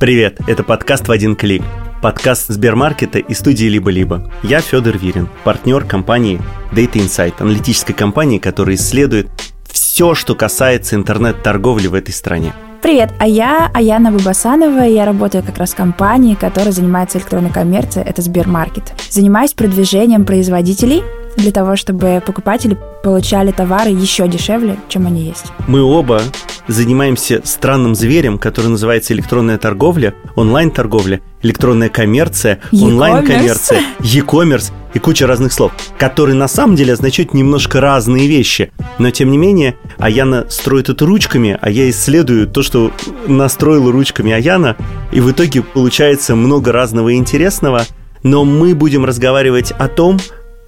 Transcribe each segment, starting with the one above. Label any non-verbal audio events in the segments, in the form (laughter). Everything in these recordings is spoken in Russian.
Привет, это подкаст «В один клик». Подкаст Сбермаркета и студии «Либо-либо». Я Федор Вирин, партнер компании Data Insight, аналитической компании, которая исследует все, что касается интернет-торговли в этой стране. Привет, а я Аяна Бабасанова, и я работаю как раз в компании, которая занимается электронной коммерцией, это Сбермаркет. Занимаюсь продвижением производителей для того, чтобы покупатели получали товары еще дешевле, чем они есть. Мы оба занимаемся странным зверем, который называется электронная торговля, онлайн-торговля, электронная коммерция, онлайн-коммерция, e-commerce и куча разных слов, которые на самом деле означают немножко разные вещи. Но тем не менее, Аяна строит это ручками, а я исследую то, что настроила ручками Аяна, и в итоге получается много разного и интересного. Но мы будем разговаривать о том,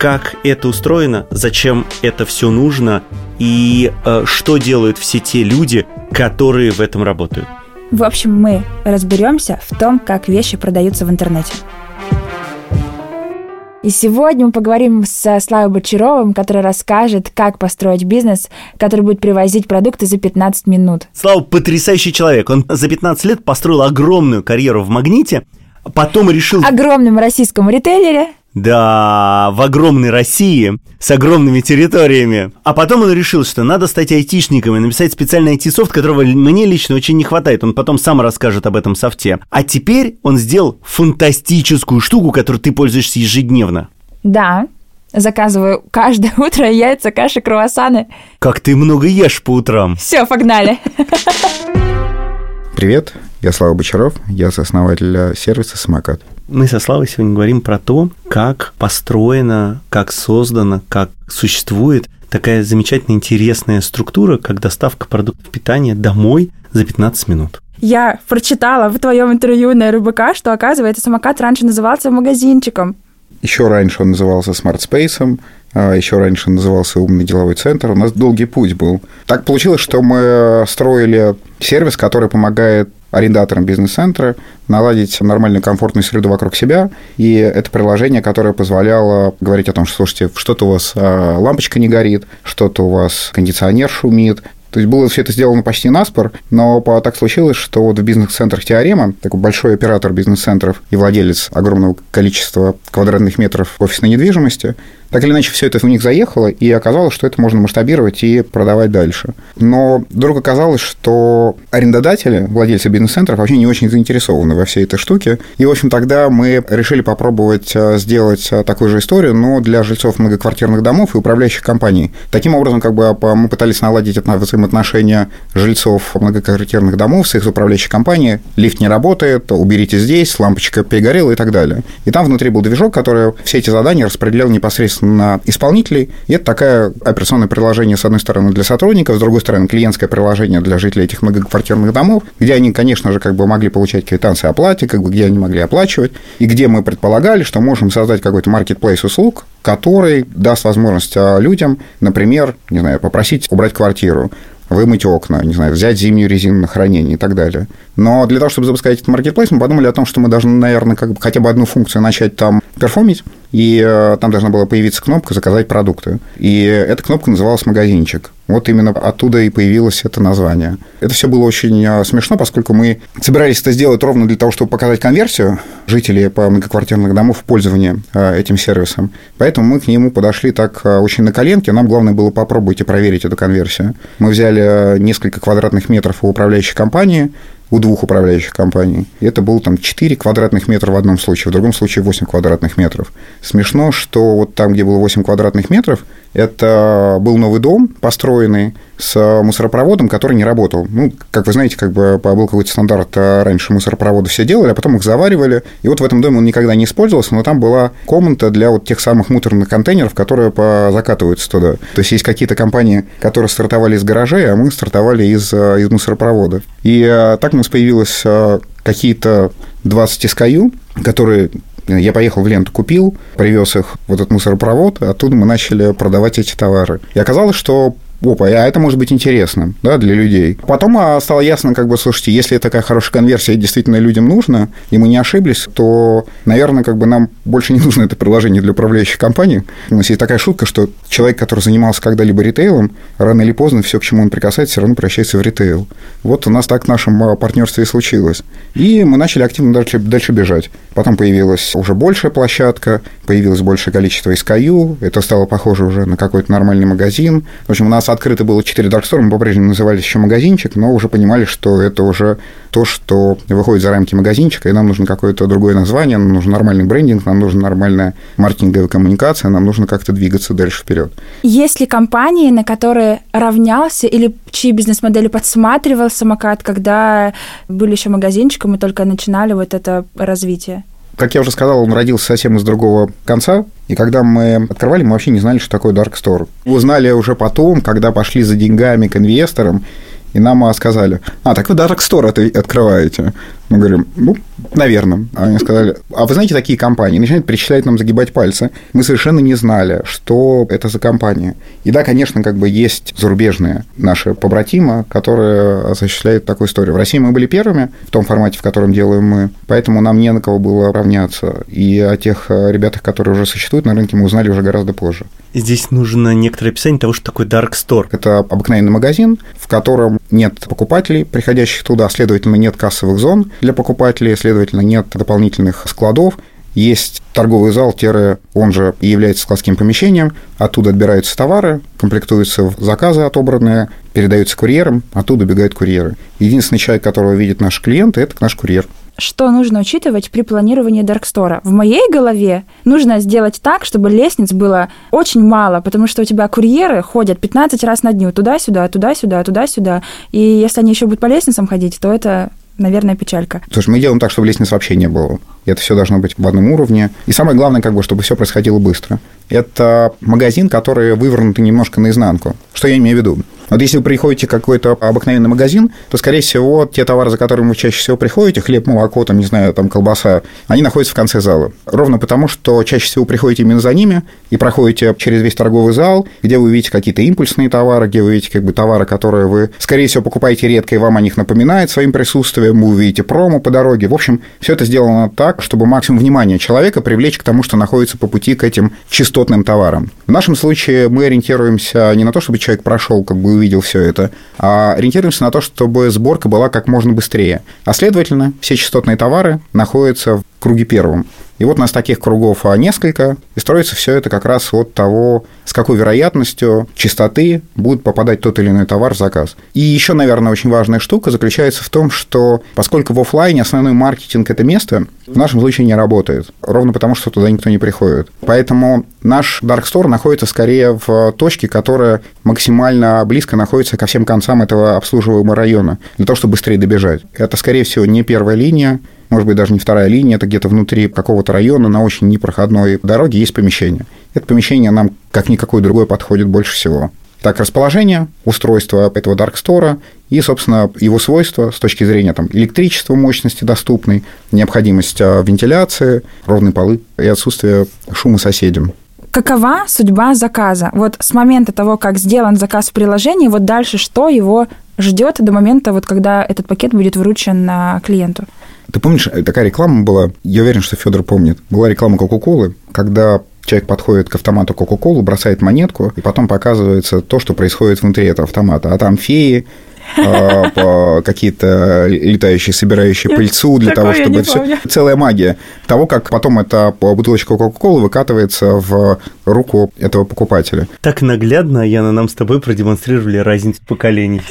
как это устроено, зачем это все нужно и э, что делают все те люди, которые в этом работают. В общем, мы разберемся в том, как вещи продаются в интернете. И сегодня мы поговорим со Славой Бочаровым, который расскажет, как построить бизнес, который будет привозить продукты за 15 минут. Слава потрясающий человек. Он за 15 лет построил огромную карьеру в «Магните», потом решил... Огромном российском ритейлере. Да, в огромной России, с огромными территориями. А потом он решил, что надо стать айтишником и написать специальный IT-софт, которого мне лично очень не хватает. Он потом сам расскажет об этом софте. А теперь он сделал фантастическую штуку, которой ты пользуешься ежедневно. Да, заказываю каждое (laughs) утро яйца, каши, круассаны. Как ты много ешь по утрам. Все, погнали. Привет, я Слава Бочаров, я сооснователь сервиса «Самокат». Мы со Славой сегодня говорим про то, как построена, как создана, как существует такая замечательная, интересная структура, как доставка продуктов питания домой за 15 минут. Я прочитала в твоем интервью на РБК, что, оказывается, самокат раньше назывался магазинчиком. Еще раньше он назывался Smart Space, еще раньше назывался «Умный деловой центр». У нас долгий путь был. Так получилось, что мы строили сервис, который помогает арендаторам бизнес-центра наладить нормальную, комфортную среду вокруг себя. И это приложение, которое позволяло говорить о том, что, слушайте, что-то у вас а, лампочка не горит, что-то у вас кондиционер шумит, то есть было все это сделано почти наспор, но так случилось, что вот в бизнес-центрах Теорема, такой большой оператор бизнес-центров и владелец огромного количества квадратных метров офисной недвижимости, так или иначе, все это в них заехало, и оказалось, что это можно масштабировать и продавать дальше. Но вдруг оказалось, что арендодатели, владельцы бизнес-центров вообще не очень заинтересованы во всей этой штуке. И, в общем, тогда мы решили попробовать э, сделать э, такую же историю, но для жильцов многоквартирных домов и управляющих компаний. Таким образом, как бы мы пытались наладить взаимоотношения жильцов многоквартирных домов с их управляющей компанией. Лифт не работает, уберите здесь, лампочка перегорела и так далее. И там внутри был движок, который все эти задания распределял непосредственно на исполнителей. И это такое операционное приложение, с одной стороны, для сотрудников, с другой стороны, клиентское приложение для жителей этих многоквартирных домов, где они, конечно же, как бы могли получать квитанции о плате, как бы где они могли оплачивать, и где мы предполагали, что можем создать какой-то маркетплейс услуг, который даст возможность а, людям, например, не знаю, попросить убрать квартиру, вымыть окна, не знаю, взять зимнюю резину на хранение и так далее. Но для того, чтобы запускать этот маркетплейс, мы подумали о том, что мы должны, наверное, как бы хотя бы одну функцию начать там перформить, и э, там должна была появиться кнопка «Заказать продукты». И эта кнопка называлась «Магазинчик». Вот именно оттуда и появилось это название. Это все было очень э, смешно, поскольку мы собирались это сделать ровно для того, чтобы показать конверсию жителей по многоквартирных домов в пользование э, этим сервисом. Поэтому мы к нему подошли так очень на коленке. Нам главное было попробовать и проверить эту конверсию. Мы взяли несколько квадратных метров у управляющей компании, у двух управляющих компаний. Это было там 4 квадратных метра в одном случае, в другом случае 8 квадратных метров. Смешно, что вот там, где было 8 квадратных метров, это был новый дом, построенный с мусоропроводом, который не работал. Ну, как вы знаете, как бы был какой-то стандарт, а раньше мусоропроводы все делали, а потом их заваривали. И вот в этом доме он никогда не использовался, но там была комната для вот тех самых муторных контейнеров, которые закатываются туда. То есть есть какие-то компании, которые стартовали из гаражей, а мы стартовали из, из мусоропровода. И так у нас появилось какие-то 20 SKU, которые я поехал в ленту, купил, привез их в этот мусоропровод, оттуда мы начали продавать эти товары. И оказалось, что опа, а это может быть интересно, да, для людей. Потом а, стало ясно, как бы, слушайте, если такая хорошая конверсия действительно людям нужна, и мы не ошиблись, то, наверное, как бы нам больше не нужно это приложение для управляющих компаний. У нас есть такая шутка, что человек, который занимался когда-либо ритейлом, рано или поздно все, к чему он прикасается, все равно превращается в ритейл. Вот у нас так в нашем а, партнерстве и случилось. И мы начали активно дальше, дальше бежать. Потом появилась уже большая площадка, появилось большее количество SKU, это стало похоже уже на какой-то нормальный магазин. В общем, у нас открыто было 4 даркстора, мы по-прежнему назывались еще магазинчик, но уже понимали, что это уже то, что выходит за рамки магазинчика, и нам нужно какое-то другое название, нам нужен нормальный брендинг, нам нужна нормальная маркетинговая коммуникация, нам нужно как-то двигаться дальше вперед. Есть ли компании, на которые равнялся или чьи бизнес-модели подсматривал самокат, когда были еще магазинчиком и только начинали вот это развитие? Как я уже сказал, он родился совсем из другого конца, и когда мы открывали, мы вообще не знали, что такое Dark Store. Узнали уже потом, когда пошли за деньгами к инвесторам, и нам сказали, а, так вы Dark Store открываете. Мы говорим, ну, наверное. Они сказали, а вы знаете такие компании? Начинают перечислять нам, загибать пальцы. Мы совершенно не знали, что это за компания. И да, конечно, как бы есть зарубежные наши побратимы, которые осуществляют такую историю. В России мы были первыми в том формате, в котором делаем мы, поэтому нам не на кого было равняться. И о тех ребятах, которые уже существуют на рынке, мы узнали уже гораздо позже. Здесь нужно некоторое описание того, что такое Dark Store. Это обыкновенный магазин, в котором нет покупателей, приходящих туда, следовательно, нет кассовых зон, для покупателей, следовательно, нет дополнительных складов, есть торговый зал, он же является складским помещением, оттуда отбираются товары, комплектуются заказы отобранные, передаются курьерам, оттуда бегают курьеры. Единственный человек, которого видит наш клиент, это наш курьер. Что нужно учитывать при планировании Даркстора? В моей голове нужно сделать так, чтобы лестниц было очень мало, потому что у тебя курьеры ходят 15 раз на дню туда-сюда, туда-сюда, туда-сюда. И если они еще будут по лестницам ходить, то это наверное, печалька. Слушай, мы делаем так, чтобы лестниц вообще не было. Это все должно быть в одном уровне. И самое главное, как бы, чтобы все происходило быстро. Это магазин, который вывернут немножко наизнанку. Что я имею в виду? Вот если вы приходите в какой-то обыкновенный магазин, то, скорее всего, те товары, за которыми вы чаще всего приходите, хлеб, молоко, там, не знаю, там, колбаса, они находятся в конце зала. Ровно потому, что чаще всего приходите именно за ними и проходите через весь торговый зал, где вы видите какие-то импульсные товары, где вы видите как бы товары, которые вы, скорее всего, покупаете редко, и вам о них напоминает своим присутствием, вы увидите промо по дороге. В общем, все это сделано так, чтобы максимум внимания человека привлечь к тому, что находится по пути к этим частотным товарам. В нашем случае мы ориентируемся не на то, чтобы человек прошел, как бы увидел все это, а ориентируемся на то, чтобы сборка была как можно быстрее. А следовательно, все частотные товары находятся в круге первом. И вот у нас таких кругов а, несколько, и строится все это как раз от того, с какой вероятностью частоты будет попадать тот или иной товар в заказ. И еще, наверное, очень важная штука заключается в том, что поскольку в офлайне основной маркетинг это место, в нашем случае не работает, ровно потому, что туда никто не приходит. Поэтому наш Dark Store находится скорее в точке, которая максимально близко находится ко всем концам этого обслуживаемого района, для того, чтобы быстрее добежать. Это, скорее всего, не первая линия, может быть, даже не вторая линия, это где-то внутри какого-то района на очень непроходной дороге есть помещение. Это помещение нам, как никакое другое, подходит больше всего. Так, расположение, устройство этого Store и, собственно, его свойства с точки зрения там, электричества, мощности доступной, необходимость а, вентиляции, ровные полы и отсутствие шума соседям. Какова судьба заказа? Вот с момента того, как сделан заказ в приложении, вот дальше что его ждет до момента, вот когда этот пакет будет вручен клиенту? Ты помнишь, э, такая реклама была, я уверен, что Федор помнит, была реклама Кока-Колы, когда человек подходит к автомату Кока-Колу, бросает монетку, и потом показывается то, что происходит внутри этого автомата. А там феи, какие-то летающие, собирающие пыльцу для того, чтобы все. Целая магия того, как потом эта бутылочка Кока-Колы выкатывается в руку этого покупателя. Так наглядно, Яна, нам с тобой продемонстрировали разницу поколений.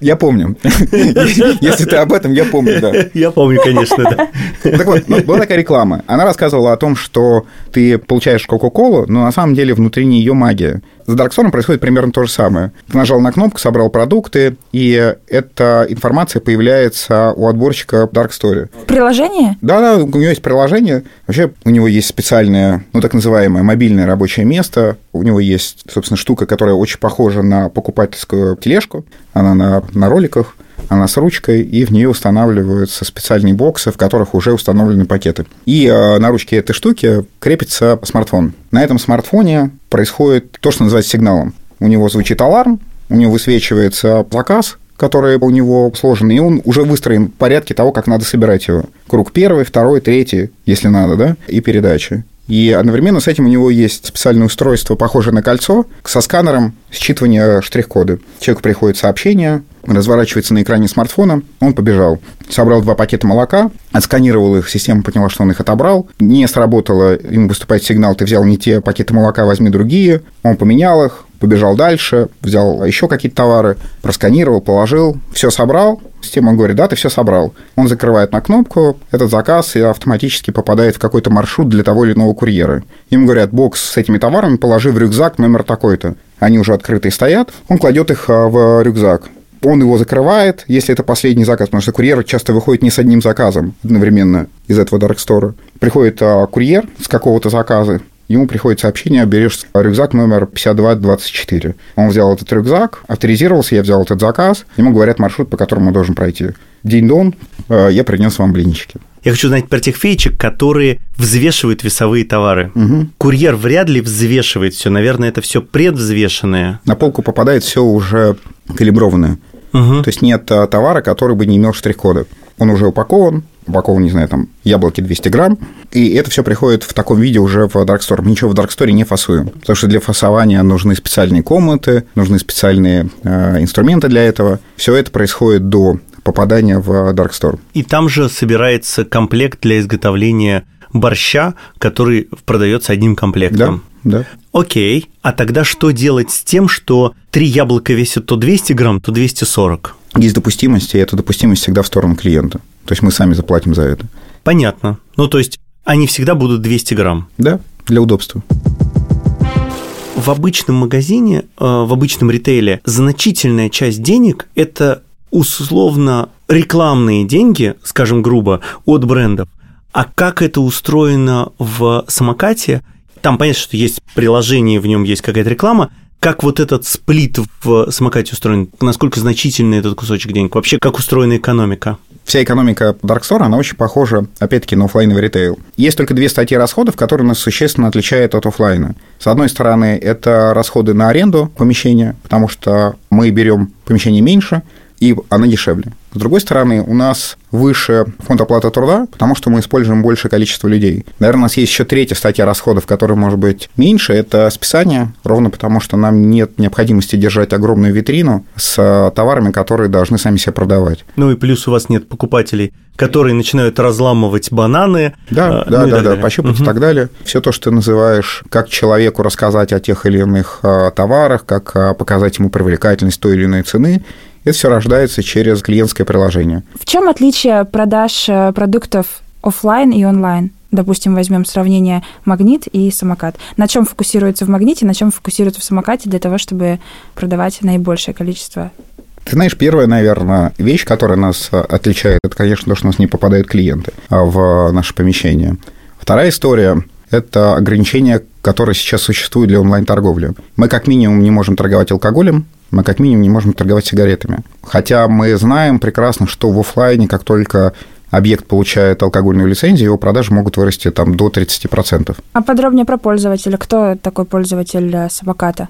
Я помню. (laughs) Если ты об этом, я помню, да. Я помню, конечно, да. Так вот, ну, была такая реклама. Она рассказывала о том, что ты получаешь Кока-Колу, но на самом деле внутри нее магия. С Даркстором происходит примерно то же самое. Ты нажал на кнопку, собрал продукты, и эта информация появляется у отборщика Dark Story. Приложение? Да, да, у него есть приложение. Вообще у него есть специальное, ну, так называемое мобильное рабочее место. У него есть, собственно, штука, которая очень похожа на покупательскую тележку. Она на, на роликах она с ручкой, и в нее устанавливаются специальные боксы, в которых уже установлены пакеты. И э, на ручке этой штуки крепится смартфон. На этом смартфоне происходит то, что называется сигналом. У него звучит аларм, у него высвечивается заказ, который у него сложен, и он уже выстроен в порядке того, как надо собирать его. Круг первый, второй, третий, если надо, да, и передачи. И одновременно с этим у него есть специальное устройство, похожее на кольцо, со сканером считывания штрих-кода. Человеку приходит сообщение, разворачивается на экране смартфона, он побежал. Собрал два пакета молока, отсканировал их, система поняла, что он их отобрал. Не сработало, ему выступает сигнал, ты взял не те пакеты молока, возьми другие. Он поменял их, побежал дальше, взял еще какие-то товары, просканировал, положил, все собрал. Система говорит, да, ты все собрал. Он закрывает на кнопку этот заказ и автоматически попадает в какой-то маршрут для того или иного курьера. Им говорят, бокс с этими товарами положи в рюкзак номер такой-то. Они уже открытые стоят, он кладет их а, в рюкзак он его закрывает, если это последний заказ, потому что курьер часто выходит не с одним заказом одновременно из этого даркстора. Приходит а, курьер с какого-то заказа, ему приходит сообщение, берешь рюкзак номер 5224. Он взял этот рюкзак, авторизировался, я взял этот заказ, ему говорят маршрут, по которому он должен пройти. День-дон, э, я принес вам блинчики. Я хочу знать про тех феечек, которые взвешивают весовые товары. Угу. Курьер вряд ли взвешивает все. Наверное, это все предвзвешенное. На полку попадает все уже калиброванное. Угу. То есть нет э, товара, который бы не имел штрих-кода. Он уже упакован, упакован, не знаю, там, яблоки 200 грамм, и это все приходит в таком виде уже в Dark Store. Мы ничего в Dark Store не фасуем, потому что для фасования нужны специальные комнаты, нужны специальные э, инструменты для этого. Все это происходит до попадания в Dark Store. И там же собирается комплект для изготовления борща, который продается одним комплектом. Да, да. Окей, а тогда что делать с тем, что три яблока весят то 200 грамм, то 240? Есть допустимость, и эта допустимость всегда в сторону клиента. То есть мы сами заплатим за это. Понятно. Ну, то есть они всегда будут 200 грамм? Да, для удобства. В обычном магазине, э, в обычном ритейле значительная часть денег – это условно рекламные деньги, скажем грубо, от брендов. А как это устроено в самокате? Там понятно, что есть приложение, в нем есть какая-то реклама, как вот этот сплит в самокате устроен? Насколько значительный этот кусочек денег? Вообще, как устроена экономика? Вся экономика Dark Store, она очень похожа, опять-таки, на офлайновый ритейл. Есть только две статьи расходов, которые нас существенно отличают от офлайна. С одной стороны, это расходы на аренду помещения, потому что мы берем помещение меньше, и она дешевле. С другой стороны, у нас выше фонд оплаты труда, потому что мы используем большее количество людей. Наверное, у нас есть еще третья статья расходов, которая может быть меньше, это списание, ровно потому что нам нет необходимости держать огромную витрину с товарами, которые должны сами себя продавать. Ну и плюс у вас нет покупателей, которые начинают разламывать бананы. Да, э, да, ну да, да, пощупать угу. и так далее. Все то, что ты называешь, как человеку рассказать о тех или иных э, товарах, как э, показать ему привлекательность той или иной цены, это все рождается через клиентское приложение. В чем отличие продаж э, продуктов офлайн и онлайн? Допустим, возьмем сравнение магнит и самокат. На чем фокусируется в магните, на чем фокусируется в самокате для того, чтобы продавать наибольшее количество ты знаешь, первая, наверное, вещь, которая нас э, отличает, это, конечно, то, что у нас не попадают клиенты а в наше помещение. Вторая история – это ограничения, которые сейчас существуют для онлайн-торговли. Мы как минимум не можем торговать алкоголем, мы как минимум не можем торговать сигаретами. Хотя мы знаем прекрасно, что в офлайне, как только объект получает алкогольную лицензию, его продажи могут вырасти там до 30%. А подробнее про пользователя. Кто такой пользователь э, самоката?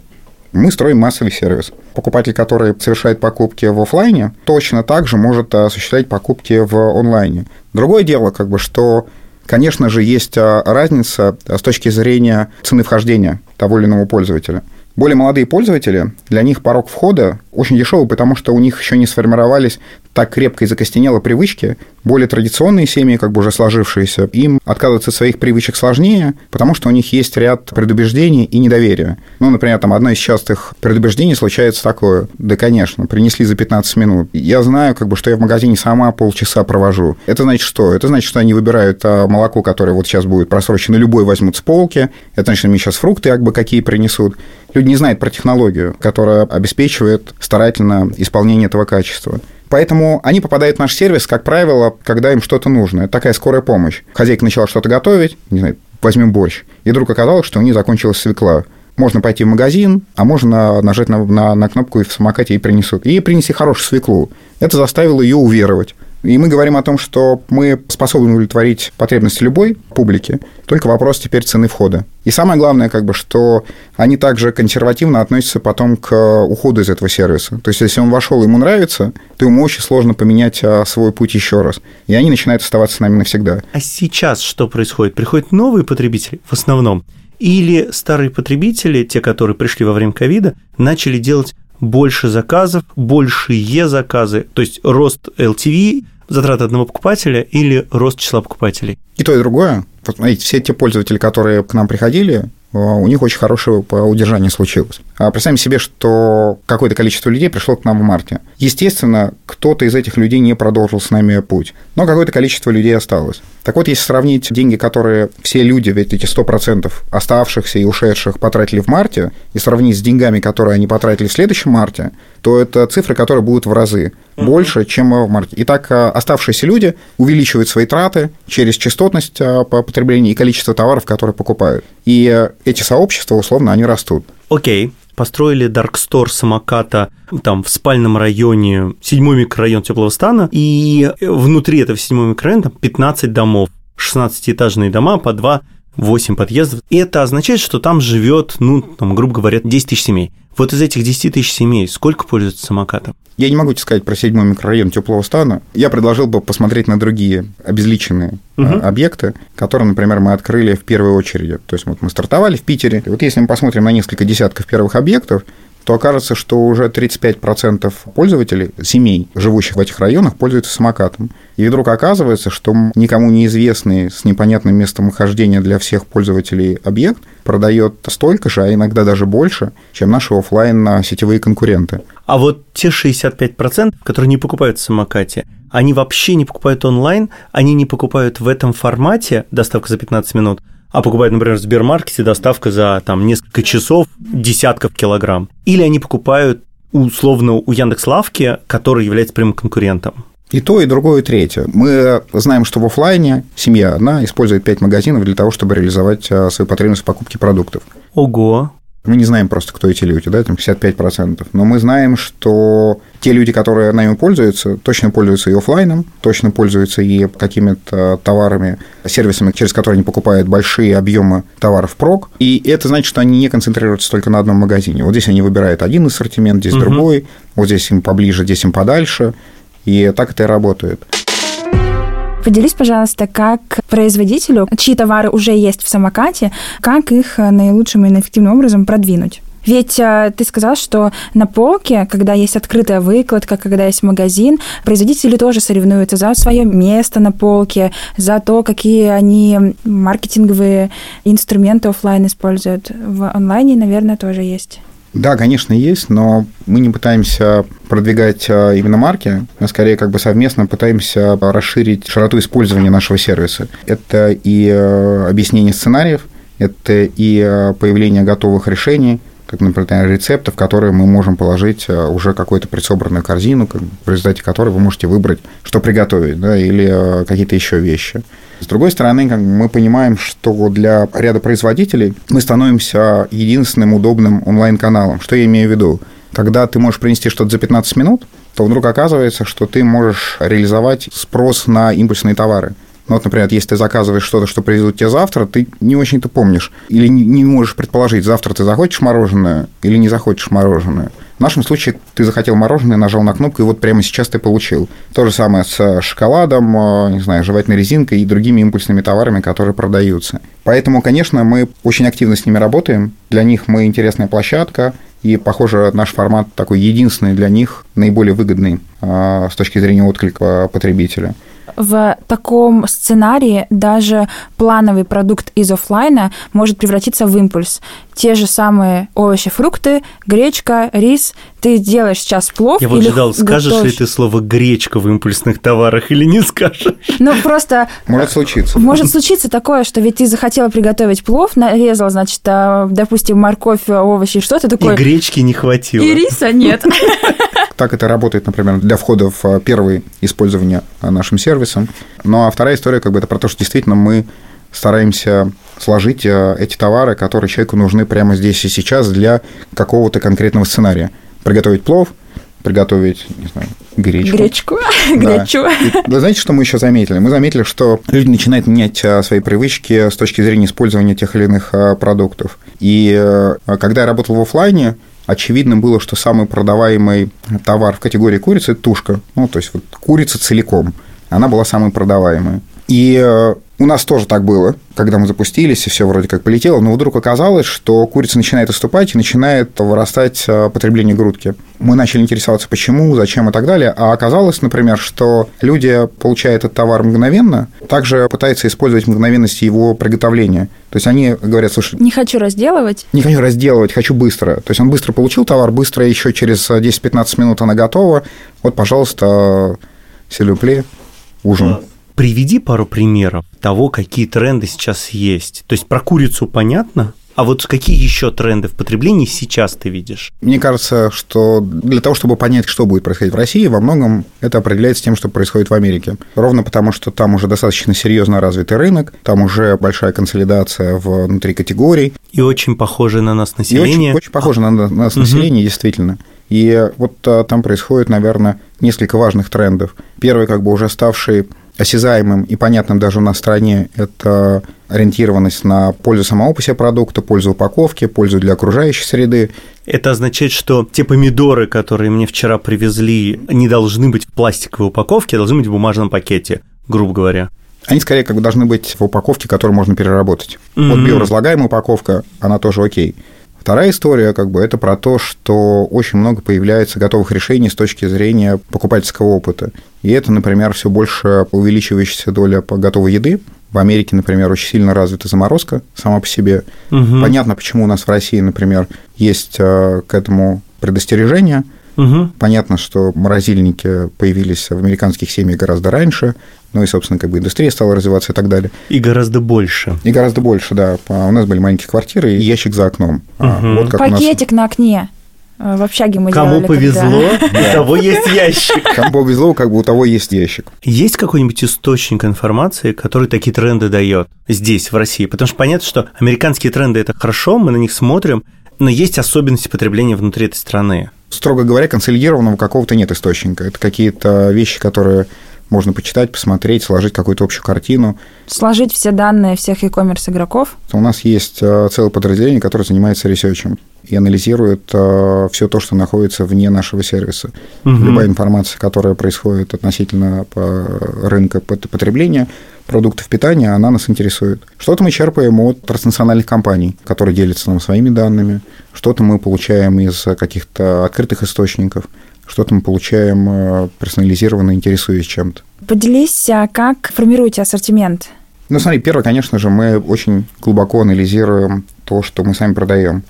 Мы строим массовый сервис. Покупатель, который совершает покупки в офлайне, точно так же может осуществлять покупки в онлайне. Другое дело, как бы, что Конечно же, есть э, разница с точки зрения цены вхождения того или иного пользователя. Более молодые пользователи, для них порог входа очень дешевый, потому что у них еще не сформировались так крепко и закостенело привычки. Более традиционные семьи, как бы уже сложившиеся, им отказываться от своих привычек сложнее, потому что у них есть ряд предубеждений и недоверия. Ну, например, там одно из частых предубеждений случается такое. Да, конечно, принесли за 15 минут. Я знаю, как бы, что я в магазине сама полчаса провожу. Это значит что? Это значит, что они выбирают а, молоко, которое вот сейчас будет просрочено, любой возьмут с полки. Это значит, что мне сейчас фрукты как бы какие принесут. Люди не знают про технологию, которая обеспечивает старательно исполнение этого качества. Поэтому они попадают в наш сервис, как правило, когда им что-то нужно. Это такая скорая помощь. Хозяйка начала что-то готовить, не знаю, возьмем борщ, и вдруг оказалось, что у нее закончилась свекла. Можно пойти в магазин, а можно нажать на, на, на кнопку и в самокате ей принесут. И ей принесли хорошую свеклу. Это заставило ее уверовать И мы говорим о том, что мы способны удовлетворить потребности любой публики, только вопрос теперь цены входа. И самое главное, как бы, что они также консервативно относятся потом к уходу из этого сервиса. То есть, если он вошел, ему нравится, то ему очень сложно поменять а, свой путь еще раз. И они начинают оставаться с нами навсегда. А сейчас что происходит? Приходят новые потребители в основном? Или старые потребители, те, которые пришли во время ковида, начали делать больше заказов, большие заказы, то есть рост LTV, затраты одного покупателя или рост числа покупателей? И то, и другое. Вот, смотрите, все те пользователи, которые к нам приходили, у них очень хорошее удержание случилось. А представим себе, что какое-то количество людей пришло к нам в марте. Естественно, кто-то из этих людей не продолжил с нами путь, но какое-то количество людей осталось. Так вот, если сравнить деньги, которые все люди, ведь эти 100% оставшихся и ушедших потратили в марте, и сравнить с деньгами, которые они потратили в следующем марте, то это цифры, которые будут в разы больше, чем в марте. Итак, а, оставшиеся люди увеличивают свои траты через частотность а, по потреблению и количество товаров, которые покупают. И эти сообщества, условно, они растут. Окей, построили Даркстор самоката там в спальном районе, седьмой микрорайон Теплого Стана, и внутри этого седьмого микрорайона там 15 домов, 16-этажные дома по 2 8 подъездов. И это означает, что там живет, ну, там, грубо говоря, 10 тысяч семей. Вот из этих 10 тысяч семей сколько пользуются самокатом? Я не могу тебе сказать про седьмой микрорайон теплого стана. Я предложил бы посмотреть на другие обезличенные угу. объекты, которые, например, мы открыли в первой очереди. То есть вот мы стартовали в Питере. И вот если мы посмотрим на несколько десятков первых объектов, то окажется, что уже 35% пользователей, семей, живущих в этих районах, пользуются самокатом. И вдруг оказывается, что никому неизвестный с непонятным местом нахождения для всех пользователей объект продает столько же, а иногда даже больше, чем наши офлайн сетевые конкуренты. А вот те 65%, которые не покупают в самокате, они вообще не покупают онлайн, они не покупают в этом формате доставка за 15 минут, а покупают, например, в Сбермаркете доставка за там несколько часов десятков килограмм. Или они покупают условно у Яндекс.Лавки, который является прямым конкурентом. И то, и другое, и третье. Мы знаем, что в офлайне семья одна использует 5 магазинов для того, чтобы реализовать а, свою потребность в покупке продуктов. Ого. Мы не знаем просто, кто эти люди, да, там 55%. Но мы знаем, что те люди, которые нами пользуются, точно пользуются и офлайном, точно пользуются и какими-то товарами, сервисами, через которые они покупают большие объемы товаров прок. И это значит, что они не концентрируются только на одном магазине. Вот здесь они выбирают один ассортимент, здесь угу. другой, вот здесь им поближе, здесь им подальше. И так это и работает. Поделись, пожалуйста, как производителю, чьи товары уже есть в самокате, как их наилучшим и наэффективным образом продвинуть? Ведь э, ты сказал, что на полке, когда есть открытая выкладка, когда есть магазин, производители тоже соревнуются за свое место на полке, за то, какие они маркетинговые инструменты офлайн используют. В онлайне, наверное, тоже есть. Да, конечно, есть, но мы не пытаемся продвигать а, именно марки, мы скорее как бы совместно пытаемся расширить широту использования нашего сервиса. Это и а, объяснение сценариев, это и а, появление готовых решений, как, например, рецептов, которые мы можем положить уже какую-то предсобранную корзину, в результате которой вы можете выбрать, что приготовить, да, или какие-то еще вещи. С другой стороны, как мы понимаем, что для ряда производителей мы становимся единственным удобным онлайн-каналом. Что я имею в виду? Когда ты можешь принести что-то за 15 минут, то вдруг оказывается, что ты можешь реализовать спрос на импульсные товары. Ну, вот, например, если ты заказываешь что-то, что привезут тебе завтра, ты не очень-то помнишь или не можешь предположить, завтра ты захочешь мороженое или не захочешь мороженое. В нашем случае ты захотел мороженое, нажал на кнопку, и вот прямо сейчас ты получил. То же самое с шоколадом, э, не знаю, жевательной резинкой и другими импульсными товарами, которые продаются. Поэтому, конечно, мы очень активно с ними работаем. Для них мы интересная площадка, и, похоже, наш формат такой единственный для них, наиболее выгодный э, с точки зрения отклика потребителя в таком сценарии даже плановый продукт из офлайна может превратиться в импульс. Те же самые овощи, фрукты, гречка, рис. Ты делаешь сейчас плов Я вот ждал, скажешь готовишь... ли ты слово гречка в импульсных товарах или не скажешь? Ну, просто... Может случиться. Может случиться такое, что ведь ты захотела приготовить плов, нарезал, значит, а, допустим, морковь, овощи, что-то такое. И гречки не хватило. И риса нет. (laughs) Так это работает, например, для входа в а, первое использование нашим сервисом. Ну, а вторая история, как бы, это про то, что действительно мы стараемся сложить а, эти товары, которые человеку нужны прямо здесь и сейчас для какого-то конкретного сценария. Приготовить плов, приготовить, не знаю, гречку. Гречку. Да. (laughs) Гречу. И вы знаете, что мы еще заметили? Мы заметили, что люди начинают менять свои привычки с точки зрения использования тех или иных продуктов. И когда я работал в офлайне, очевидно было, что самый продаваемый товар в категории курицы – это тушка. Ну, то есть вот курица целиком. Она была самой продаваемой. И э, у нас тоже так было, когда мы запустились, и все вроде как полетело, но вдруг оказалось, что курица начинает отступать и начинает вырастать э, потребление грудки. Мы начали интересоваться, почему, зачем и так далее, а оказалось, например, что люди получают этот товар мгновенно, также пытаются использовать мгновенность его приготовления. То есть они говорят, слушай, Не хочу разделывать. не хочу разделывать, хочу быстро. То есть он быстро получил товар, быстро еще через 10-15 минут она готова. Вот, пожалуйста, селюпле, ужин. Приведи пару примеров того, какие тренды сейчас есть. То есть про курицу понятно, а вот какие еще тренды в потреблении сейчас ты видишь? Мне кажется, что для того, чтобы понять, что будет происходить в России, во многом это определяется тем, что происходит в Америке. Ровно потому, что там уже достаточно серьезно развитый рынок, там уже большая консолидация внутри категорий. И очень похоже на нас И население. очень, очень похоже на на нас население, действительно. И вот а, там происходит, наверное, несколько важных трендов. Первый, как бы уже ставший осязаемым и понятным даже у нас в стране, это ориентированность на пользу самого по себе продукта, пользу упаковки, пользу для окружающей среды. Это означает, что те помидоры, которые мне вчера привезли, не должны быть в пластиковой упаковке, а должны быть в бумажном пакете, грубо говоря. Они скорее как бы должны быть в упаковке, которую можно переработать. Вот Мгм. биоразлагаемая упаковка, она тоже окей. Вторая история, как бы, это про то, что очень много появляется готовых решений с точки зрения покупательского опыта. И это, например, все больше увеличивающаяся доля готовой еды. В Америке, например, очень сильно развита заморозка сама по себе. Мгм. Понятно, почему у нас в России, например, есть э, к этому предостережение. Мгм. Понятно, что морозильники появились в американских семьях гораздо раньше, ну и, собственно, как бы индустрия стала развиваться и так далее. И гораздо больше. И гораздо больше, да. А У нас были маленькие квартиры и ящик за окном. А Мгм. Вот как у нас... Пакетик на окне. Э, В общаге мы Кому делали, повезло, когда- (laughs) у того есть ящик. (laughs) Кому повезло, как бы у того есть ящик. Есть какой-нибудь источник информации, который такие тренды дает здесь, в России? Потому что понятно, что американские тренды – это хорошо, мы на них смотрим, но есть особенности потребления внутри этой страны. Строго говоря, консолидированного какого-то нет источника. Это какие-то вещи, которые можно почитать, посмотреть, сложить какую-то общую картину. Сложить все данные всех e-commerce игроков. У нас есть э, целое подразделение, которое занимается ресерчем и анализирует все то, что находится вне нашего сервиса. Мгм. Любая информация, которая происходит относительно по- рынка пот- потребления продуктов питания, она нас интересует. Что-то мы черпаем от транснациональных компаний, которые делятся нам своими данными, что-то мы получаем из каких-то открытых источников, что-то мы получаем э, персонализированно, интересуясь чем-то. Поделись, а как формируете ассортимент? Ну, смотри, первое, конечно же, мы очень глубоко анализируем то, что мы сами продаем.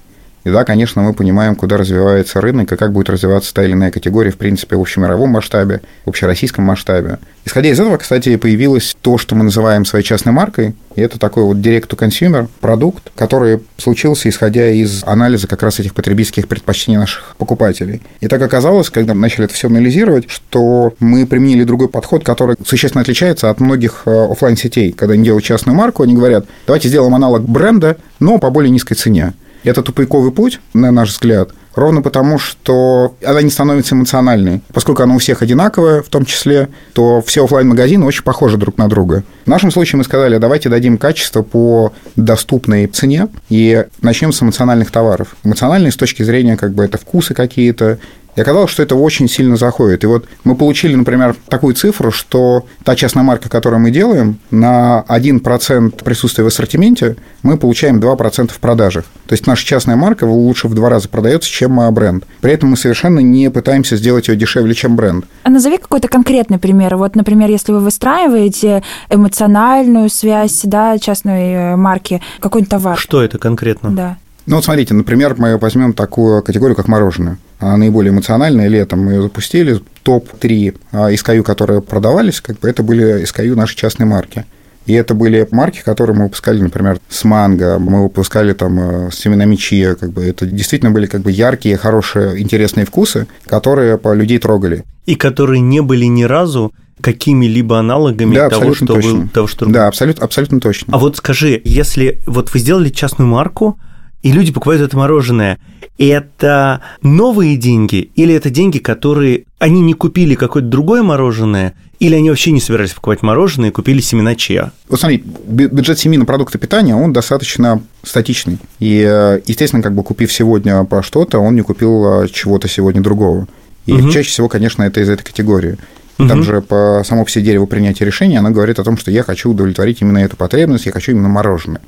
И да, конечно, мы понимаем, куда развивается рынок и как будет развиваться та или иная категория, в принципе, в общемировом масштабе, в общероссийском масштабе. Исходя из этого, кстати, появилось то, что мы называем своей частной маркой. И это такой вот direct-to-consumer продукт, который случился, исходя из анализа как раз этих потребительских предпочтений наших покупателей. И так оказалось, когда мы начали это все анализировать, что мы применили другой подход, который существенно отличается от многих э, оффлайн сетей Когда они делают частную марку, они говорят, давайте сделаем аналог бренда, но по более низкой цене. Это тупиковый путь, на наш взгляд, ровно потому, что она не становится эмоциональной. Поскольку она у всех одинаковая, в том числе, то все офлайн магазины очень похожи друг на друга. В нашем случае мы сказали, давайте дадим качество по доступной цене и начнем с эмоциональных товаров. Эмоциональные с точки зрения, как бы, это вкусы какие-то, и оказалось, что это очень сильно заходит. И вот мы получили, например, такую цифру, что та частная марка, которую мы делаем, на 1% присутствия в ассортименте мы получаем 2% в продажах. То есть наша частная марка лучше в два раза продается, чем бренд. При этом мы совершенно не пытаемся сделать ее дешевле, чем бренд. А назови какой-то конкретный пример. Вот, например, если вы выстраиваете эмоциональную связь, да, частной э, марки, какой-нибудь товар. Что это конкретно? Да. Ну вот смотрите, например, мы возьмем такую категорию, как мороженое. Она наиболее эмоциональная, летом мы ее запустили. Топ-3 SKU, которые продавались, как бы это были SKU нашей частной марки. И это были марки, которые мы выпускали, например, с манго, мы выпускали там э, с семенами чия, как бы это действительно были как бы яркие, хорошие, интересные вкусы, которые по людей трогали. И которые не были ни разу какими-либо аналогами Да, того, что точно. был, того, что Да, абсолютно, абсолютно точно. А вот скажи, если вот вы сделали частную марку, и люди покупают это мороженое. Это новые деньги или это деньги, которые они не купили какое-то другое мороженое, или они вообще не собирались покупать мороженое и купили семена чиа? Вот смотри, бюджет семьи на продукты питания, он достаточно статичный. И, э, естественно, как бы купив сегодня по что-то, он не купил э, чего-то сегодня другого. И угу. чаще всего, конечно, это из этой категории. Угу. Там же по само по себе дереву принятия решения, она говорит о том, что я хочу удовлетворить именно эту потребность, я хочу именно мороженое.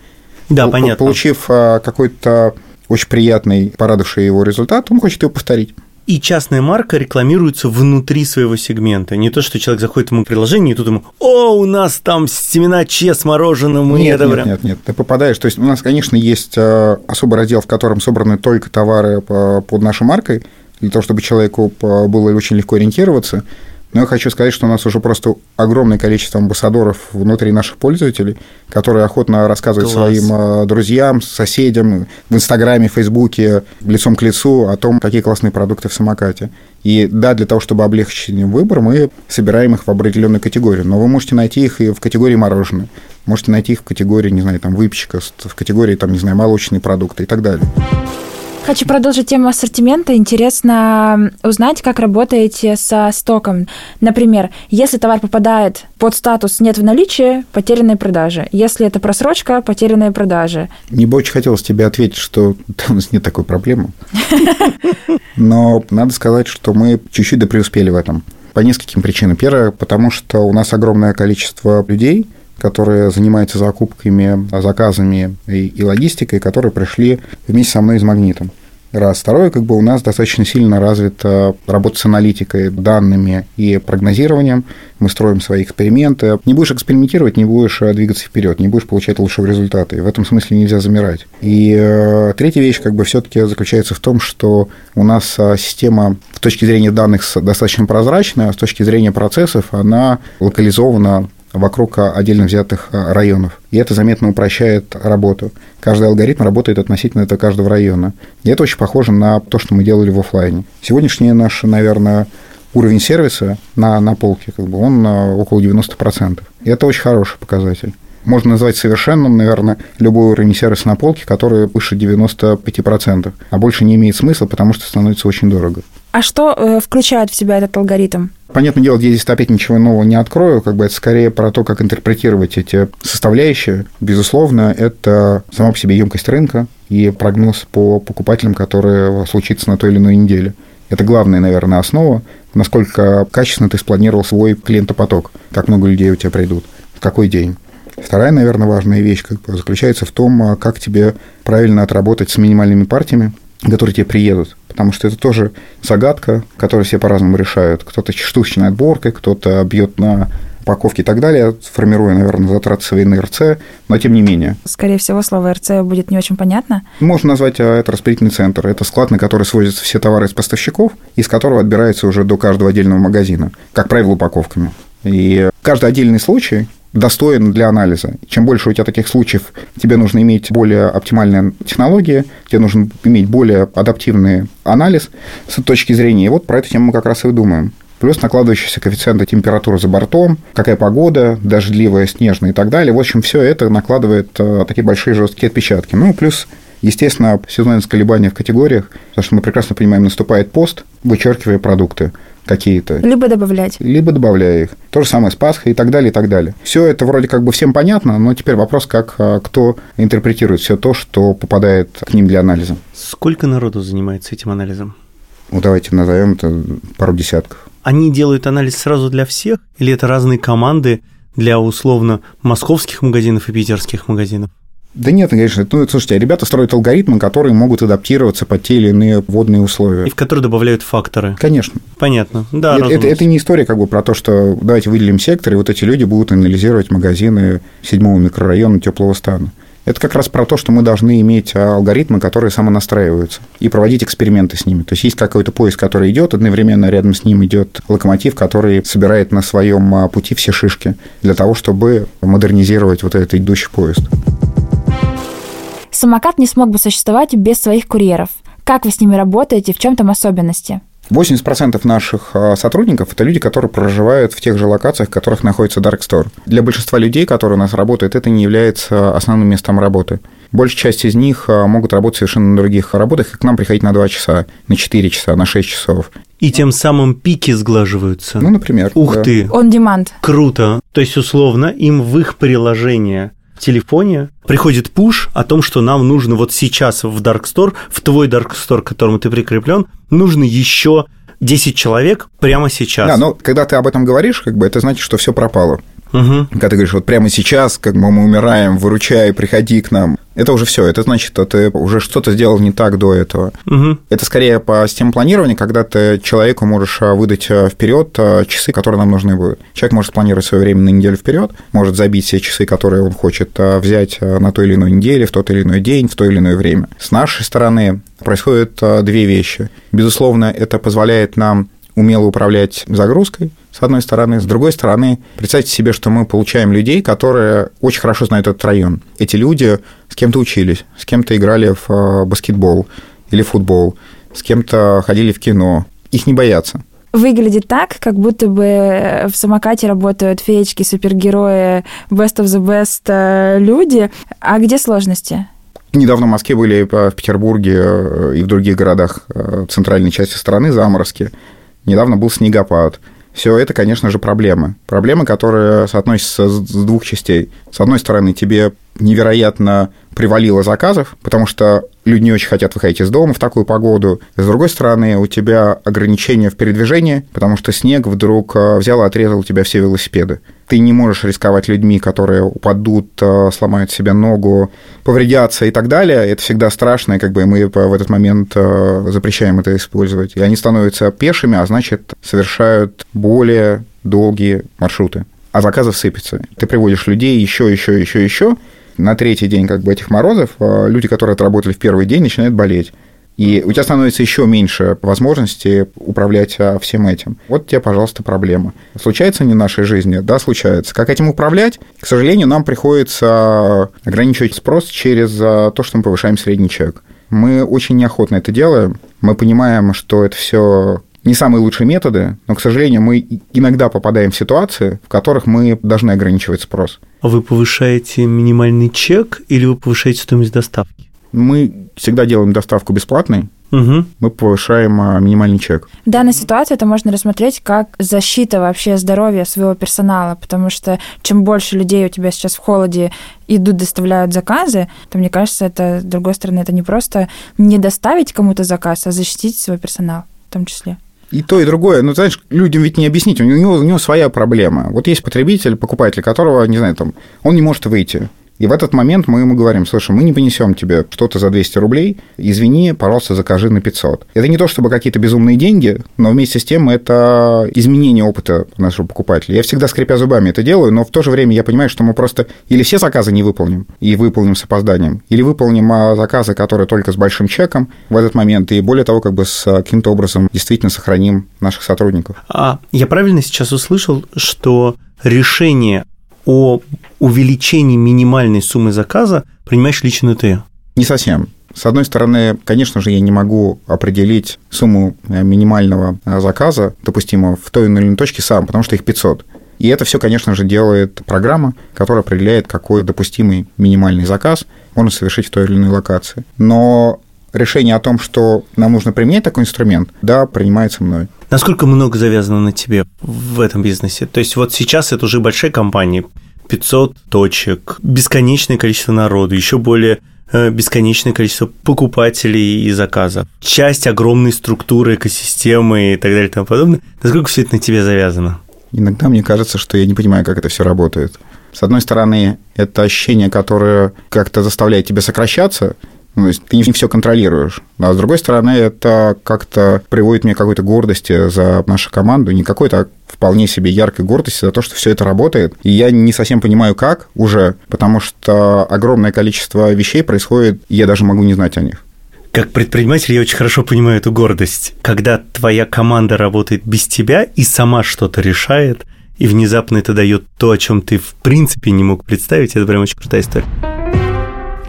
Да, По- понятно. Получив э, какой-то очень приятный, порадовавший его результат, он хочет его повторить и частная марка рекламируется внутри своего сегмента. Не то, что человек заходит ему в приложение, и тут ему, о, у нас там семена че с мороженым. Нет, нет, нет, нет, ты попадаешь. То есть у нас, конечно, есть э, особый раздел, в котором собраны только товары под нашей маркой, для того, чтобы человеку было очень легко ориентироваться. Но я хочу сказать, что у нас уже просто огромное количество амбассадоров внутри наших пользователей, которые охотно рассказывают Класс. своим э, друзьям, соседям в Инстаграме, Фейсбуке, лицом к лицу о том, какие классные продукты в самокате. И да, для того, чтобы облегчить им выбор, мы собираем их в определенную категорию. Но вы можете найти их и в категории мороженое, можете найти их в категории, не знаю, там, выпечка, в категории, там, не знаю, молочные продукты и так далее. Хочу продолжить тему ассортимента. Интересно узнать, как работаете со стоком. Например, если товар попадает под статус «нет в наличии», потерянные продажи. Если это просрочка, потерянные продажи. Мне бы очень хотелось тебе ответить, что (laughs) у нас нет такой проблемы. (laughs) Но надо сказать, что мы чуть-чуть допреуспели в этом. По нескольким причинам. Первое, потому что у нас огромное количество людей – которые занимаются закупками, заказами и, и логистикой, которые пришли вместе со мной из «Магнитом». Раз. Второе, как бы у нас достаточно сильно развита работа с аналитикой, данными и прогнозированием. Мы строим свои эксперименты. Не будешь экспериментировать, не будешь э, двигаться вперед, не будешь получать лучшие результаты. И в этом смысле нельзя замирать. И э, третья вещь, как бы все-таки заключается в том, что у нас э, система с точки зрения данных достаточно прозрачная, а с точки зрения процессов она локализована вокруг отдельно взятых а, районов. И это заметно упрощает работу. Каждый алгоритм работает относительно этого каждого района. И это очень похоже на то, что мы делали в офлайне. Сегодняшний наш, наверное, уровень сервиса на, на полке, как бы, он а, около 90%. И это очень хороший показатель. Можно назвать совершенным, наверное, любой уровень сервиса на полке, который выше 95%. А больше не имеет смысла, потому что становится очень дорого. А что э, включает в себя этот алгоритм? Понятное дело, здесь опять ничего нового не открою, как бы это скорее про то, как интерпретировать эти составляющие. Безусловно, это сама по себе емкость рынка и прогноз по покупателям, которые случится на той или иной неделе. Это главная, наверное, основа, насколько качественно ты спланировал свой клиентопоток, как много людей у тебя придут, в какой день. Вторая, наверное, важная вещь как бы, заключается в том, как тебе правильно отработать с минимальными партиями, которые тебе приедут. Потому что это тоже загадка, которую все по-разному решают. Кто-то штучной отборкой, кто-то бьет на упаковки и так далее, формируя, наверное, затраты своей на РЦ, но тем не менее. Скорее всего, слово РЦ будет не очень понятно. Можно назвать а, это распределительный центр. Это склад, на который свозятся все товары из поставщиков, из которого отбирается уже до каждого отдельного магазина, как правило, упаковками. И каждый отдельный случай достоин для анализа. Чем больше у тебя таких случаев, тебе нужно иметь более оптимальные технологии, тебе нужно иметь более адаптивный анализ с точки зрения. И вот про эту тему мы как раз и думаем. Плюс накладывающиеся коэффициенты температуры за бортом, какая погода, дождливая, снежная и так далее. В общем, все это накладывает э, такие большие жесткие отпечатки. Ну, плюс Естественно, сезонность колебания в категориях, потому что мы прекрасно понимаем, наступает пост, вычеркивая продукты какие-то. Либо добавлять. Либо добавляя их. То же самое с Пасхой и так далее, и так далее. Все это вроде как бы всем понятно, но теперь вопрос, как а, кто интерпретирует все то, что попадает к ним для анализа. Сколько народу занимается этим анализом? Ну, давайте назовем это пару десятков. Они делают анализ сразу для всех, или это разные команды для условно московских магазинов и питерских магазинов? Да нет, конечно. Ну, слушайте, ребята строят алгоритмы, которые могут адаптироваться под те или иные водные условия. И в которые добавляют факторы. Конечно. Понятно. Да, это, это, это не история как бы про то, что давайте выделим сектор, и вот эти люди будут анализировать магазины седьмого микрорайона теплого стана. Это как раз про то, что мы должны иметь алгоритмы, которые самонастраиваются, и проводить эксперименты с ними. То есть есть какой-то поезд, который идет, одновременно рядом с ним идет локомотив, который собирает на своем а, пути все шишки для того, чтобы модернизировать вот этот идущий поезд. Самокат не смог бы существовать без своих курьеров. Как вы с ними работаете, в чем там особенности? 80% наших а, сотрудников – это люди, которые проживают в тех же локациях, в которых находится Dark Store. Для большинства людей, которые у нас работают, это не является основным местом работы. Большая часть из них а, могут работать совершенно на других работах и к нам приходить на 2 часа, на 4 часа, на 6 часов. И тем самым пики сглаживаются. Ну, например. Ух да. ты. Он демант. Круто. То есть, условно, им в их приложение телефоне приходит пуш о том, что нам нужно вот сейчас в Dark Store, в твой Dark Store, к которому ты прикреплен, нужно еще 10 человек прямо сейчас. Да, но когда ты об этом говоришь, как бы это значит, что все пропало. Угу. Когда ты говоришь, вот прямо сейчас, как мы, мы умираем, выручай, приходи к нам, это уже все. Это значит, что ты уже что-то сделал не так до этого. Угу. Это скорее по системе планирования, когда ты человеку можешь а, выдать а, вперед а, часы, которые нам нужны будут. Человек может планировать свое время на неделю вперед, может забить все часы, которые он хочет взять на той или иной неделе, в тот или иной день, в то или иное время. С нашей стороны происходят две вещи. Безусловно, это позволяет нам умело управлять загрузкой, с одной стороны. С другой стороны, представьте себе, что мы получаем людей, которые очень хорошо знают этот район. Эти люди с кем-то учились, с кем-то играли в э, баскетбол или футбол, с кем-то ходили в кино. Их не боятся. Выглядит так, как будто бы в самокате работают феечки, супергерои, best of the best э, люди. А где сложности? Недавно в Москве были, в Петербурге э, и в других городах центральной части страны заморозки. Недавно был снегопад. Все это, конечно же, проблемы. Проблемы, которые соотносятся с двух частей. С одной стороны, тебе невероятно привалило заказов, потому что люди не очень хотят выходить из дома в такую погоду. С другой стороны, у тебя ограничения в передвижении, потому что снег вдруг э, взял и отрезал у тебя все велосипеды. Ты не можешь рисковать людьми, которые упадут, э, сломают себе ногу, повредятся и так далее. Это всегда страшно, и как бы мы в этот момент э, запрещаем это использовать. И они становятся пешими, а значит, совершают более долгие маршруты а заказов сыпется. Ты приводишь людей еще, еще, еще, еще, на третий день как бы этих морозов э, люди, которые отработали в первый день, начинают болеть. И у тебя становится еще меньше возможности управлять а, всем этим. Вот тебе, пожалуйста, проблема. Случается не в нашей жизни? Да, случается. Как этим управлять? К сожалению, нам приходится ограничивать спрос через а, то, что мы повышаем средний чек. Мы очень неохотно это делаем. Мы понимаем, что это все не самые лучшие методы, но, к сожалению, мы иногда попадаем в ситуации, в которых мы должны ограничивать спрос. А вы повышаете минимальный чек или вы повышаете стоимость доставки? Мы всегда делаем доставку бесплатной, Угу. мы повышаем а, минимальный чек. В данной ситуации это можно рассмотреть как защита вообще здоровья своего персонала, потому что чем больше людей у тебя сейчас в холоде идут, доставляют заказы, то, мне кажется, это, с другой стороны, это не просто не доставить кому-то заказ, а защитить свой персонал в том числе. И то, и другое. Ну, знаешь, людям ведь не объяснить. У него, у него своя проблема. Вот есть потребитель, покупатель, которого, не знаю, там, он не может выйти. И в этот момент мы ему говорим, слушай, мы не понесем тебе что-то за 200 рублей, извини, пожалуйста, закажи на 500. Это не то, чтобы какие-то безумные деньги, но вместе с тем это изменение опыта нашего покупателя. Я всегда, скрипя зубами, это делаю, но в то же время я понимаю, что мы просто или все заказы не выполним, и выполним с опозданием, или выполним а, заказы, которые только с большим чеком в этот момент, и более того, как бы с а, каким-то образом действительно сохраним наших сотрудников. А я правильно сейчас услышал, что решение о увеличении минимальной суммы заказа принимаешь лично ты? Не совсем. С одной стороны, конечно же, я не могу определить сумму э, минимального э, заказа, допустимого в той или иной точке сам, потому что их 500. И это все, конечно же, делает программа, которая определяет, какой допустимый минимальный заказ можно совершить в той или иной локации. Но решение о том, что нам нужно применять такой инструмент, да, принимается мной. Насколько много завязано на тебе в этом бизнесе? То есть вот сейчас это уже большая компания, 500 точек, бесконечное количество народу, еще более э, бесконечное количество покупателей и заказов, часть огромной структуры, экосистемы и так далее и тому подобное. Насколько все это на тебе завязано? Иногда мне кажется, что я не понимаю, как это все работает. С одной стороны, это ощущение, которое как-то заставляет тебя сокращаться, ну, то есть ты не все контролируешь. А с другой стороны, это как-то приводит мне к какой-то гордости за нашу команду, не какой-то, а вполне себе яркой гордости за то, что все это работает. И я не совсем понимаю, как уже, потому что огромное количество вещей происходит, и я даже могу не знать о них. Как предприниматель я очень хорошо понимаю эту гордость. Когда твоя команда работает без тебя и сама что-то решает, и внезапно это дает то, о чем ты в принципе не мог представить, это прям очень крутая история.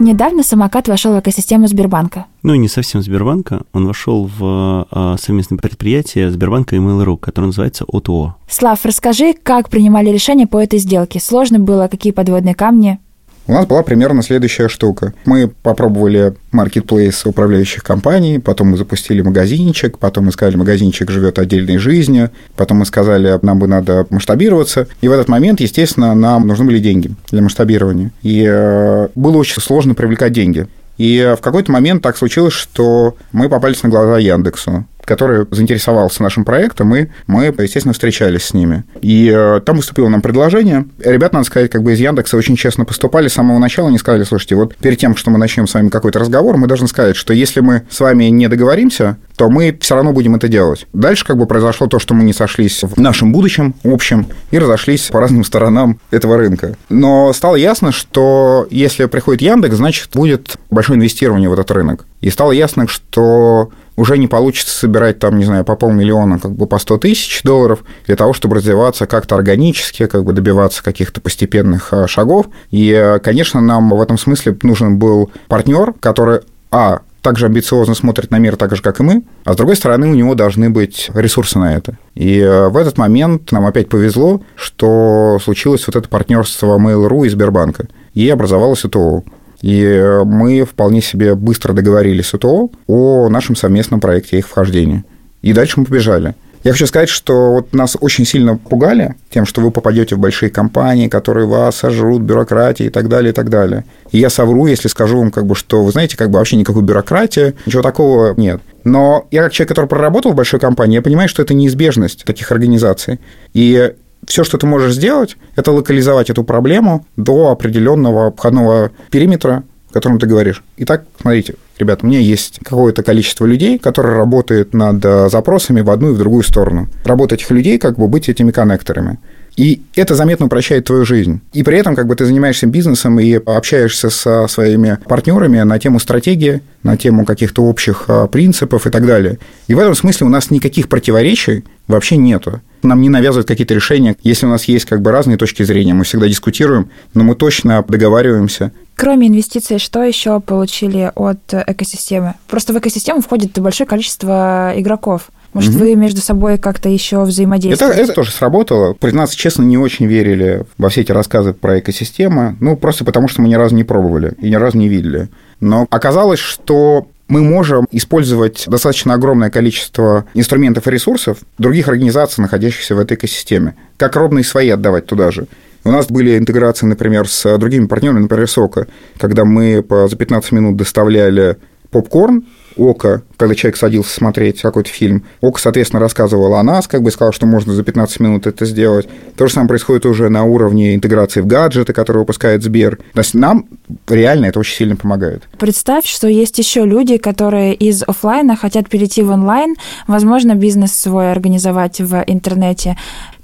Недавно самокат вошел в экосистему Сбербанка. Ну, не совсем Сбербанка. Он вошел в а, совместное предприятие Сбербанка и Mail.ru, которое называется ОТО. Слав, расскажи, как принимали решение по этой сделке? Сложно было? Какие подводные камни? У нас была примерно следующая штука. Мы попробовали маркетплейс управляющих компаний, потом мы запустили магазинчик, потом мы сказали, магазинчик живет отдельной жизнью, потом мы сказали, нам бы надо масштабироваться. И в этот момент, естественно, нам нужны были деньги для масштабирования. И э, было очень сложно привлекать деньги. И в какой-то момент так случилось, что мы попались на глаза Яндексу который заинтересовался нашим проектом, и мы, естественно, встречались с ними. И э, там выступило нам предложение. Ребята, надо сказать, как бы из Яндекса очень честно поступали с самого начала. Они сказали, слушайте, вот перед тем, что мы начнем с вами какой-то разговор, мы должны сказать, что если мы с вами не договоримся, то мы все равно будем это делать. Дальше как бы произошло то, что мы не сошлись в нашем будущем общем и разошлись по разным сторонам этого рынка. Но стало ясно, что если приходит Яндекс, значит, будет большое инвестирование в этот рынок. И стало ясно, что уже не получится собирать там, не знаю, по полмиллиона, как бы по 100 тысяч долларов для того, чтобы развиваться как-то органически, как бы добиваться каких-то постепенных а, шагов. И, конечно, нам в этом смысле нужен был партнер, который, а, также амбициозно смотрит на мир так же, как и мы, а с другой стороны, у него должны быть ресурсы на это. И э, в этот момент нам опять повезло, что случилось вот это партнерство Mail.ru и Сбербанка, и образовалось ИТО. И мы вполне себе быстро договорились с УТО о нашем совместном проекте их вхождения. И дальше мы побежали. Я хочу сказать, что вот нас очень сильно пугали тем, что вы попадете в большие компании, которые вас сожрут, бюрократии и так далее, и так далее. И я совру, если скажу вам, как бы, что, вы знаете, как бы вообще никакой бюрократии, ничего такого нет. Но я как человек, который проработал в большой компании, я понимаю, что это неизбежность таких организаций. И все, что ты можешь сделать, это локализовать эту проблему до определенного обходного периметра, о котором ты говоришь. Итак, смотрите, ребят, у меня есть какое-то количество людей, которые работают над э, запросами в одну и в другую сторону. Работа этих людей как бы быть этими коннекторами. И это заметно упрощает твою жизнь. И при этом как бы ты занимаешься бизнесом и общаешься со своими партнерами на тему стратегии, на тему каких-то общих а, принципов и так далее. И в этом смысле у нас никаких противоречий вообще нету. Нам не навязывают какие-то решения. Если у нас есть как бы разные точки зрения, мы всегда дискутируем, но мы точно договариваемся. Кроме инвестиций, что еще получили от экосистемы? Просто в экосистему входит большое количество игроков. Может, угу. вы между собой как-то еще взаимодействуете? Это, это тоже сработало. Признаться честно, не очень верили во все эти рассказы про экосистемы. Ну, просто потому, что мы ни разу не пробовали и ни разу не видели. Но оказалось, что мы можем использовать достаточно огромное количество инструментов и ресурсов других организаций, находящихся в этой экосистеме, как ровно и свои отдавать туда же. У нас были интеграции, например, с другими партнерами, например, Сока, когда мы за 15 минут доставляли попкорн Ока, когда человек садился смотреть какой-то фильм, Ока, соответственно, рассказывала о нас, как бы сказала, что можно за 15 минут это сделать. То же самое происходит уже на уровне интеграции в гаджеты, которые выпускает Сбер. То есть нам реально это очень сильно помогает. Представь, что есть еще люди, которые из офлайна хотят перейти в онлайн, возможно, бизнес свой организовать в интернете.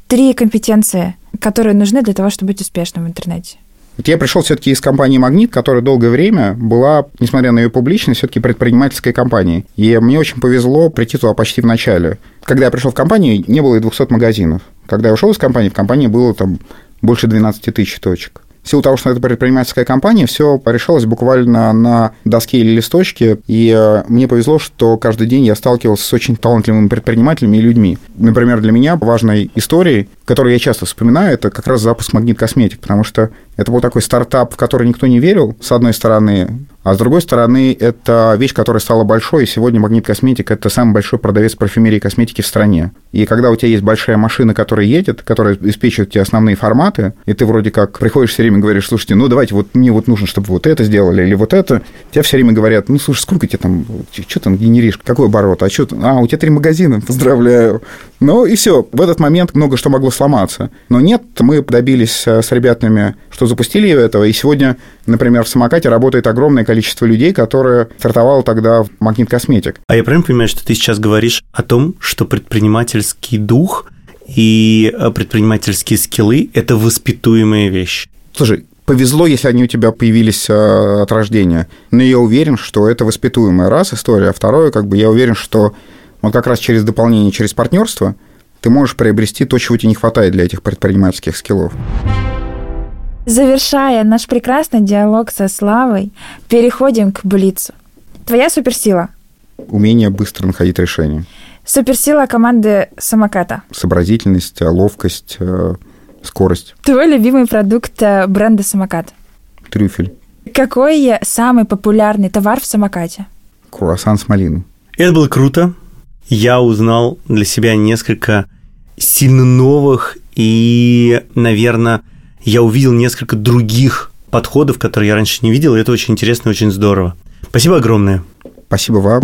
Три компетенции, которые нужны для того, чтобы быть успешным в интернете. Вот я пришел все-таки из компании «Магнит», которая долгое время была, несмотря на ее публичность, все-таки предпринимательской компанией. И мне очень повезло прийти туда почти в начале. Когда я пришел в компанию, не было и 200 магазинов. Когда я ушел из компании, в компании было там больше 12 тысяч точек. В силу того, что это предпринимательская компания, все решалось буквально на доске или листочке, и э, мне повезло, что каждый день я сталкивался с очень талантливыми предпринимателями и людьми. Например, для меня важной историей, которую я часто вспоминаю, это как раз запуск Магнит Косметик, потому что это был такой стартап, в который никто не верил, с одной стороны, а с другой стороны, это вещь, которая стала большой, и сегодня Магнит Косметик – это самый большой продавец парфюмерии и косметики в стране. И когда у тебя есть большая машина, которая едет, которая обеспечивает тебе основные форматы, и ты вроде как приходишь все время говоришь, слушайте, ну давайте, вот мне вот нужно, чтобы вот это сделали или вот это, тебе все время говорят, ну слушай, сколько тебе там, что там генеришь, какой оборот, а что, а, у тебя три магазина, (laughs) поздравляю. Ну и все, в этот момент много что могло сломаться. Но нет, мы добились э, с ребятами, что запустили этого, и сегодня, например, в самокате работает огромное количество людей, которое стартовало тогда в Магнит Косметик. А я правильно понимаю, что ты сейчас говоришь о том, что предпринимательский дух и э, предпринимательские скиллы – это воспитуемая вещь? Слушай, повезло, если они у тебя появились э, от рождения. Но я уверен, что это воспитуемая раз история. А второе, как бы я уверен, что вот как раз через дополнение, через партнерство ты можешь приобрести то, чего тебе не хватает для этих предпринимательских скиллов. Завершая наш прекрасный диалог со Славой, переходим к Блицу. Твоя суперсила? Умение быстро находить решения. Суперсила команды самоката? Сообразительность, ловкость, э, скорость. Твой любимый продукт э, бренда самокат? Трюфель. Какой самый популярный товар в самокате? Круассан с малиной. Это было круто. Я узнал для себя несколько сильно новых и, наверное, я увидел несколько других подходов, которые я раньше не видел, и это очень интересно и очень здорово. Спасибо огромное. Спасибо вам.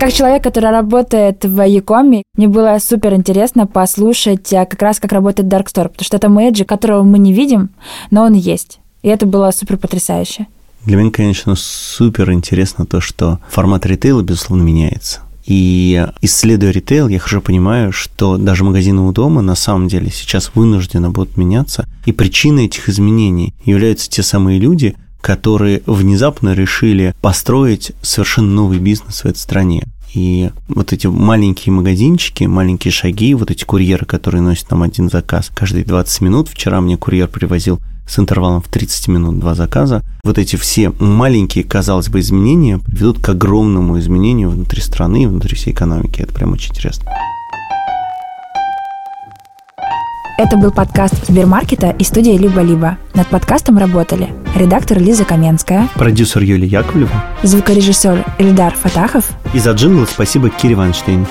Как человек, который работает в Якоме, мне было супер интересно послушать а, как раз, как работает Dark Store, потому что это мэджик, которого мы не видим, но он есть. И это было супер потрясающе. Для меня, конечно, супер интересно то, что формат ритейла, безусловно, меняется. И исследуя ритейл, я хорошо понимаю, что даже магазины у дома на самом деле сейчас вынуждены будут меняться. И причиной этих изменений являются те самые люди, которые внезапно решили построить совершенно новый бизнес в этой стране. И вот эти маленькие магазинчики, маленькие шаги, вот эти курьеры, которые носят нам один заказ каждые 20 минут. Вчера мне курьер привозил с интервалом в 30 минут два заказа. Вот эти все маленькие, казалось бы, изменения приведут к огромному изменению внутри страны и внутри всей экономики. Это прям очень интересно. Это был подкаст Сбермаркета и студия «Либо-либо». Над подкастом работали редактор Лиза Каменская, продюсер Юлия Яковлева, звукорежиссер Эльдар Фатахов и за джингл спасибо Кире Ванштейн.